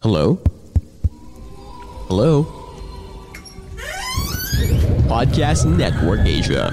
Hello? Hello? Podcast Network Asia.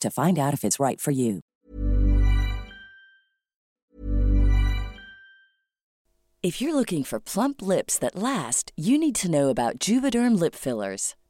to find out if it's right for you. If you're looking for plump lips that last, you need to know about Juvederm lip fillers.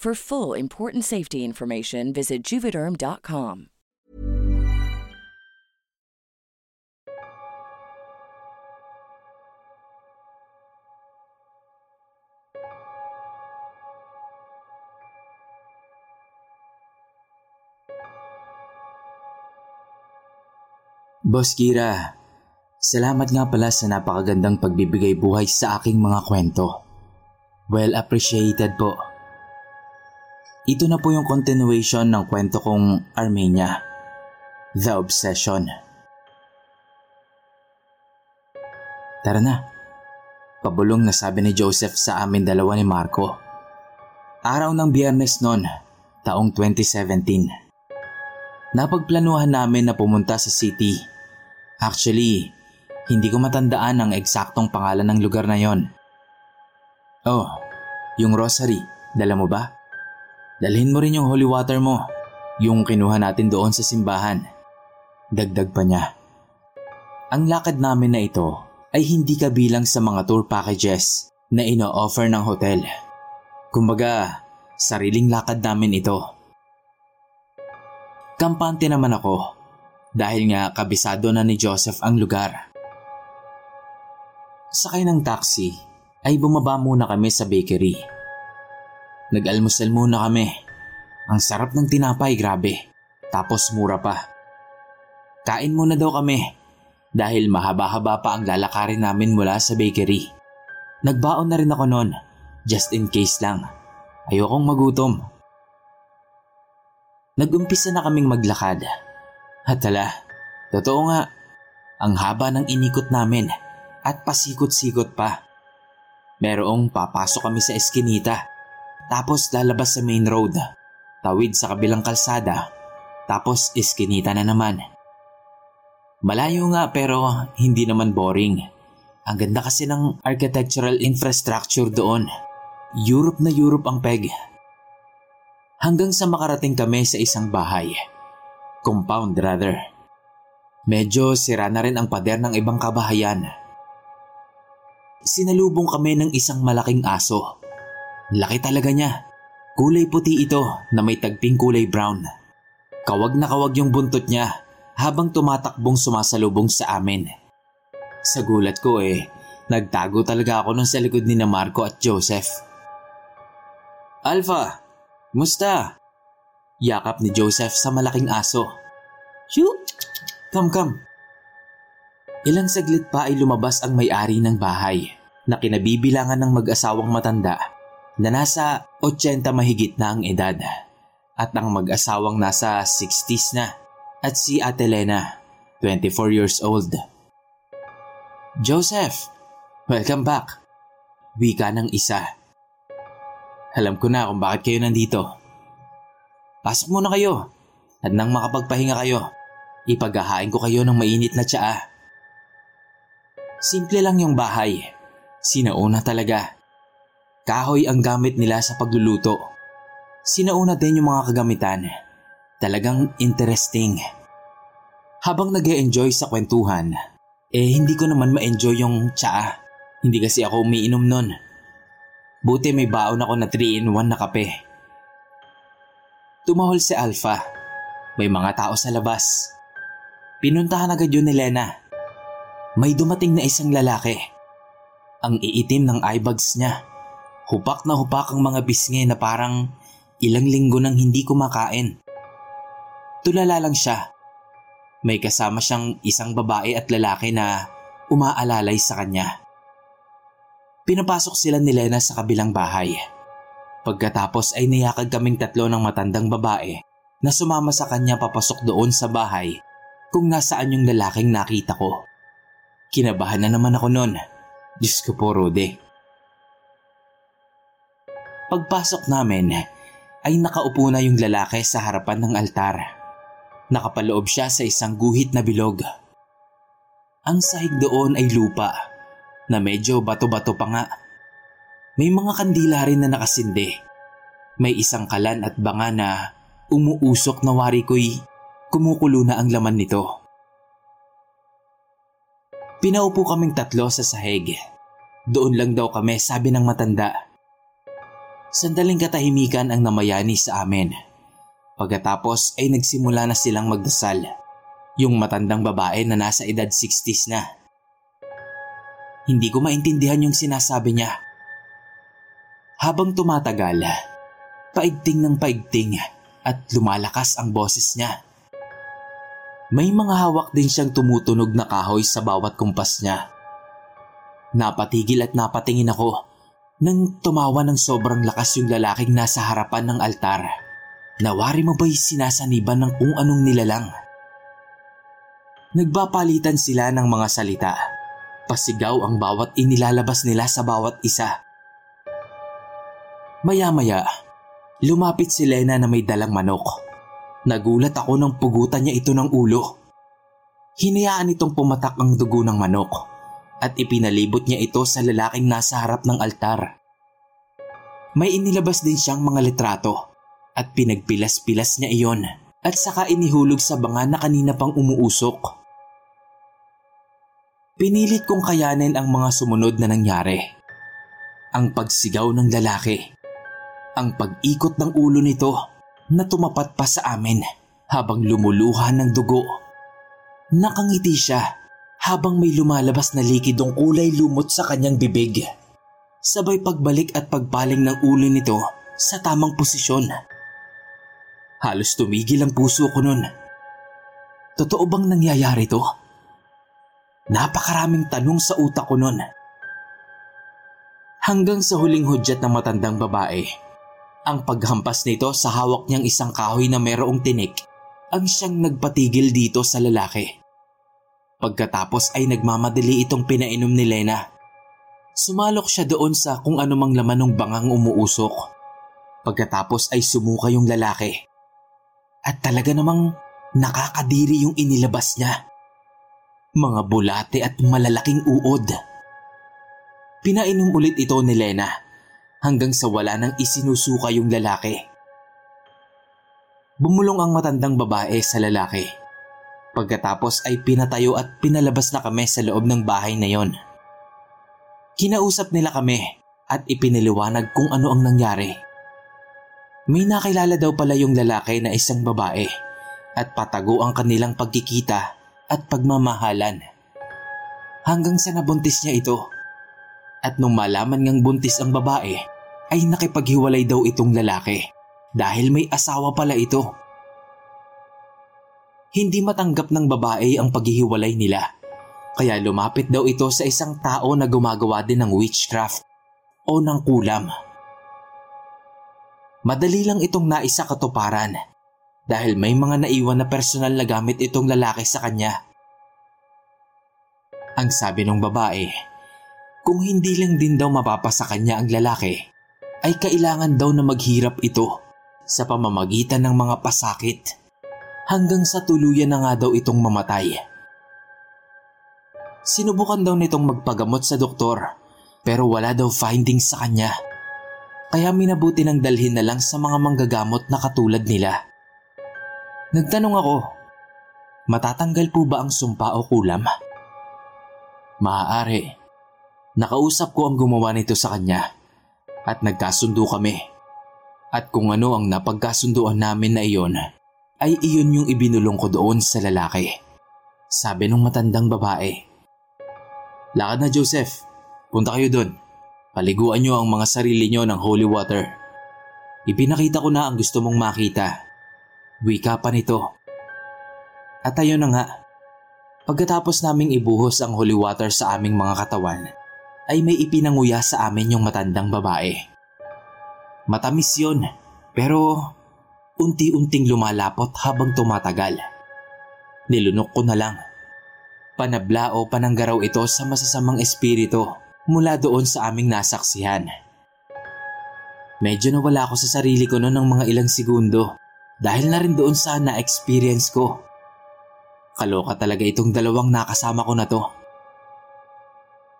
For full important safety information, visit juvederm.com. Boss Kira, salamat nga pala sa napakagandang pagbibigay buhay sa aking mga kwento. Well appreciated po. Ito na po yung continuation ng kwento kong Armenia, The Obsession. Tara na. Pabulong na sabi ni Joseph sa amin dalawa ni Marco. Araw ng biyernes noon, taong 2017. Napagplanuhan namin na pumunta sa city. Actually, hindi ko matandaan ang eksaktong pangalan ng lugar na yon. Oh, yung rosary, dala mo ba? Dalhin mo rin yung holy water mo, yung kinuha natin doon sa simbahan. Dagdag pa niya. Ang lakad namin na ito ay hindi kabilang sa mga tour packages na ino-offer ng hotel. Kumbaga, sariling lakad namin ito. Kampante naman ako dahil nga kabisado na ni Joseph ang lugar. Sakay ng taxi ay bumaba muna kami sa bakery. Nag-almusal muna kami. Ang sarap ng tinapay, grabe. Tapos mura pa. Kain muna daw kami dahil mahaba-haba pa ang lalakarin namin mula sa bakery. Nagbaon na rin ako noon, just in case lang. Ayokong magutom. Nagumpisa na kaming maglakad. At tala, totoo nga, ang haba ng inikot namin at pasikot-sikot pa. Merong papasok kami sa eskinita, tapos lalabas sa main road, tawid sa kabilang kalsada, tapos eskinita na naman. Malayo nga pero hindi naman boring. Ang ganda kasi ng architectural infrastructure doon. Europe na Europe ang peg. Hanggang sa makarating kami sa isang bahay. Compound rather. Medyo sira na rin ang pader ng ibang kabahayan. Sinalubong kami ng isang malaking aso. Laki talaga niya. Kulay puti ito na may tagping kulay brown. Kawag na kawag yung buntot niya habang tumatakbong sumasalubong sa amin. Sa gulat ko eh, Nagtago talaga ako nun sa likod ni na Marco at Joseph. Alpha, musta? Yakap ni Joseph sa malaking aso. Shoo! Come, come. Ilang saglit pa ay lumabas ang may-ari ng bahay na kinabibilangan ng mag-asawang matanda na nasa 80 mahigit na ang edad at ang mag-asawang nasa 60s na at si Ate Lena, 24 years old. Joseph, welcome back. Wika ng isa. Alam ko na kung bakit kayo nandito. Pasok muna kayo at nang makapagpahinga kayo, ipaghahain ko kayo ng mainit na tsaa. Simple lang yung bahay. Sinauna talaga. Kahoy ang gamit nila sa pagluluto. Sinauna din yung mga kagamitan. Talagang interesting. Habang nag enjoy sa kwentuhan, eh hindi ko naman ma-enjoy yung tsaa. Hindi kasi ako umiinom nun. Buti may baon ako na 3-in-1 na kape. Tumahol si Alpha. May mga tao sa labas. Pinuntahan agad yun ni Lena. May dumating na isang lalaki. Ang iitim ng eyebags niya. Hupak na hupak ang mga bisngi na parang ilang linggo nang hindi kumakain. Tulala lang siya may kasama siyang isang babae at lalaki na umaalalay sa kanya. Pinapasok sila ni Lena sa kabilang bahay. Pagkatapos ay niyakag kaming tatlo ng matandang babae na sumama sa kanya papasok doon sa bahay kung nasaan yung lalaking nakita ko. Kinabahan na naman ako noon. Diyos ko po, Rode. Pagpasok namin ay nakaupo na yung lalaki sa harapan ng altar. Nakapaloob siya sa isang guhit na bilog. Ang sahig doon ay lupa na medyo bato-bato pa nga. May mga kandila rin na nakasindi. May isang kalan at banga na umuusok na wari ko'y kumukulo na ang laman nito. Pinaupo kaming tatlo sa sahig. Doon lang daw kami sabi ng matanda. Sandaling katahimikan ang namayani sa amin. Pagkatapos ay nagsimula na silang magdasal. Yung matandang babae na nasa edad 60s na. Hindi ko maintindihan yung sinasabi niya. Habang tumatagal, paigting ng paigting at lumalakas ang boses niya. May mga hawak din siyang tumutunog na kahoy sa bawat kumpas niya. Napatigil at napatingin ako nang tumawa ng sobrang lakas yung lalaking nasa harapan ng altar. Nawari mo ba'y sinasaniban ng kung anong nilalang? Nagbapalitan sila ng mga salita. Pasigaw ang bawat inilalabas nila sa bawat isa. Maya-maya, lumapit si Lena na may dalang manok. Nagulat ako nang pugutan niya ito ng ulo. Hinayaan itong pumatak ang dugo ng manok at ipinalibot niya ito sa lalaking nasa harap ng altar. May inilabas din siyang mga litrato at pinagpilas-pilas niya iyon at saka inihulog sa banga na kanina pang umuusok. Pinilit kong kayanin ang mga sumunod na nangyari. Ang pagsigaw ng lalaki. Ang pag-ikot ng ulo nito na tumapat pa sa amin habang lumuluha ng dugo. Nakangiti siya habang may lumalabas na likidong kulay lumot sa kanyang bibig. Sabay pagbalik at pagbaling ng ulo nito sa tamang posisyon. Halos tumigil ang puso ko nun. Totoo bang nangyayari to? Napakaraming tanong sa utak ko nun. Hanggang sa huling hudyat ng matandang babae, ang paghampas nito sa hawak niyang isang kahoy na merong tinik ang siyang nagpatigil dito sa lalaki. Pagkatapos ay nagmamadali itong pinainom ni Lena. Sumalok siya doon sa kung anumang laman ng bangang umuusok. Pagkatapos ay sumuka yung lalaki. At talaga namang nakakadiri yung inilabas niya. Mga bulate at malalaking uod. Pinainom ulit ito ni Lena hanggang sa wala nang isinusuka yung lalaki. Bumulong ang matandang babae sa lalaki. Pagkatapos ay pinatayo at pinalabas na kami sa loob ng bahay na yon. Kinausap nila kami at ipiniliwanag kung ano ang nangyari. May nakilala daw pala yung lalaki na isang babae at patago ang kanilang pagkikita at pagmamahalan. Hanggang sa nabuntis niya ito At nung malaman ngang buntis ang babae, ay nakipaghiwalay daw itong lalaki dahil may asawa pala ito. Hindi matanggap ng babae ang paghihiwalay nila. Kaya lumapit daw ito sa isang tao na gumagawa din ng witchcraft o ng kulam. Madali lang itong naisa katuparan dahil may mga naiwan na personal na gamit itong lalaki sa kanya. Ang sabi ng babae, kung hindi lang din daw mapapasa kanya ang lalaki, ay kailangan daw na maghirap ito sa pamamagitan ng mga pasakit hanggang sa tuluyan na nga daw itong mamatay. Sinubukan daw nitong magpagamot sa doktor pero wala daw findings sa kanya. Kaya minabuti ng dalhin na lang sa mga manggagamot na katulad nila. Nagtanong ako, matatanggal po ba ang sumpa o kulam? Maaari. Nakausap ko ang gumawa nito sa kanya at nagkasundo kami. At kung ano ang napagkasunduan namin na iyon, ay iyon yung ibinulong ko doon sa lalaki. Sabi ng matandang babae. Lakad na Joseph, punta kayo doon. Paliguan nyo ang mga sarili nyo ng holy water. Ipinakita ko na ang gusto mong makita. Wika pa nito. At ayun na nga, pagkatapos naming ibuhos ang holy water sa aming mga katawan, ay may ipinanguya sa amin yung matandang babae. Matamis yon, pero unti-unting lumalapot habang tumatagal. Nilunok ko na lang. Panabla o pananggaraw ito sa masasamang espiritu mula doon sa aming nasaksihan. Medyo nawala ako sa sarili ko noon ng mga ilang segundo dahil na rin doon sa na-experience ko. Kaloka talaga itong dalawang nakasama ko na to.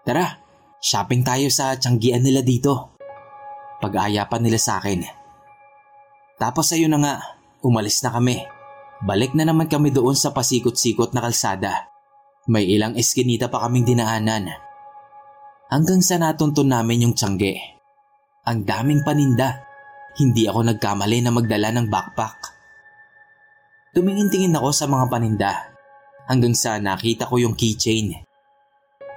Tara, shopping tayo sa tiyanggian nila dito. Pag-aayapan nila sa akin. Tapos ayun na nga, umalis na kami. Balik na naman kami doon sa pasikot-sikot na kalsada. May ilang eskinita pa kaming dinaanan hanggang sa natuntun namin yung tiyangge. Ang daming paninda. Hindi ako nagkamali na magdala ng backpack. Tumingin-tingin ako sa mga paninda hanggang sa nakita ko yung keychain.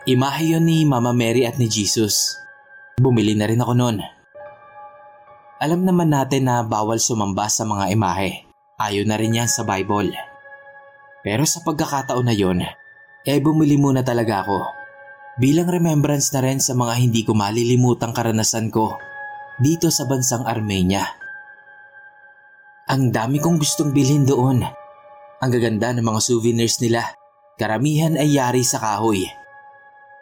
Imahe yun ni Mama Mary at ni Jesus. Bumili na rin ako noon. Alam naman natin na bawal sumamba sa mga imahe. Ayon na rin yan sa Bible. Pero sa pagkakataon na yon, eh bumili muna talaga ako bilang remembrance na rin sa mga hindi ko malilimutang karanasan ko dito sa bansang Armenia. Ang dami kong gustong bilhin doon. Ang gaganda ng mga souvenirs nila. Karamihan ay yari sa kahoy.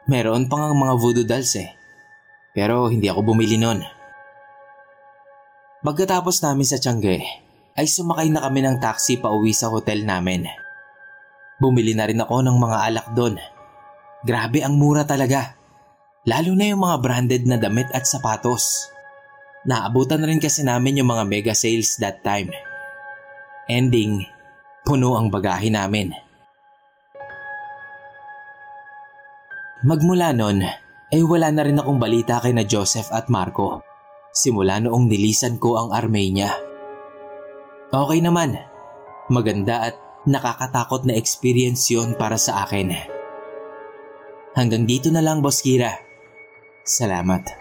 Meron pang ang mga voodoo dolls eh. Pero hindi ako bumili noon. Pagkatapos namin sa Tiangge, ay sumakay na kami ng taxi pa uwi sa hotel namin. Bumili na rin ako ng mga alak doon Grabe ang mura talaga. Lalo na yung mga branded na damit at sapatos. Naabutan na rin kasi namin yung mga mega sales that time. Ending, puno ang bagahe namin. Magmula nun, ay wala na rin akong balita kay na Joseph at Marco. Simula noong nilisan ko ang Armenia. Okay naman. Maganda at nakakatakot na experience yon para sa akin. Hanggang dito na lang, Boss Kira. Salamat.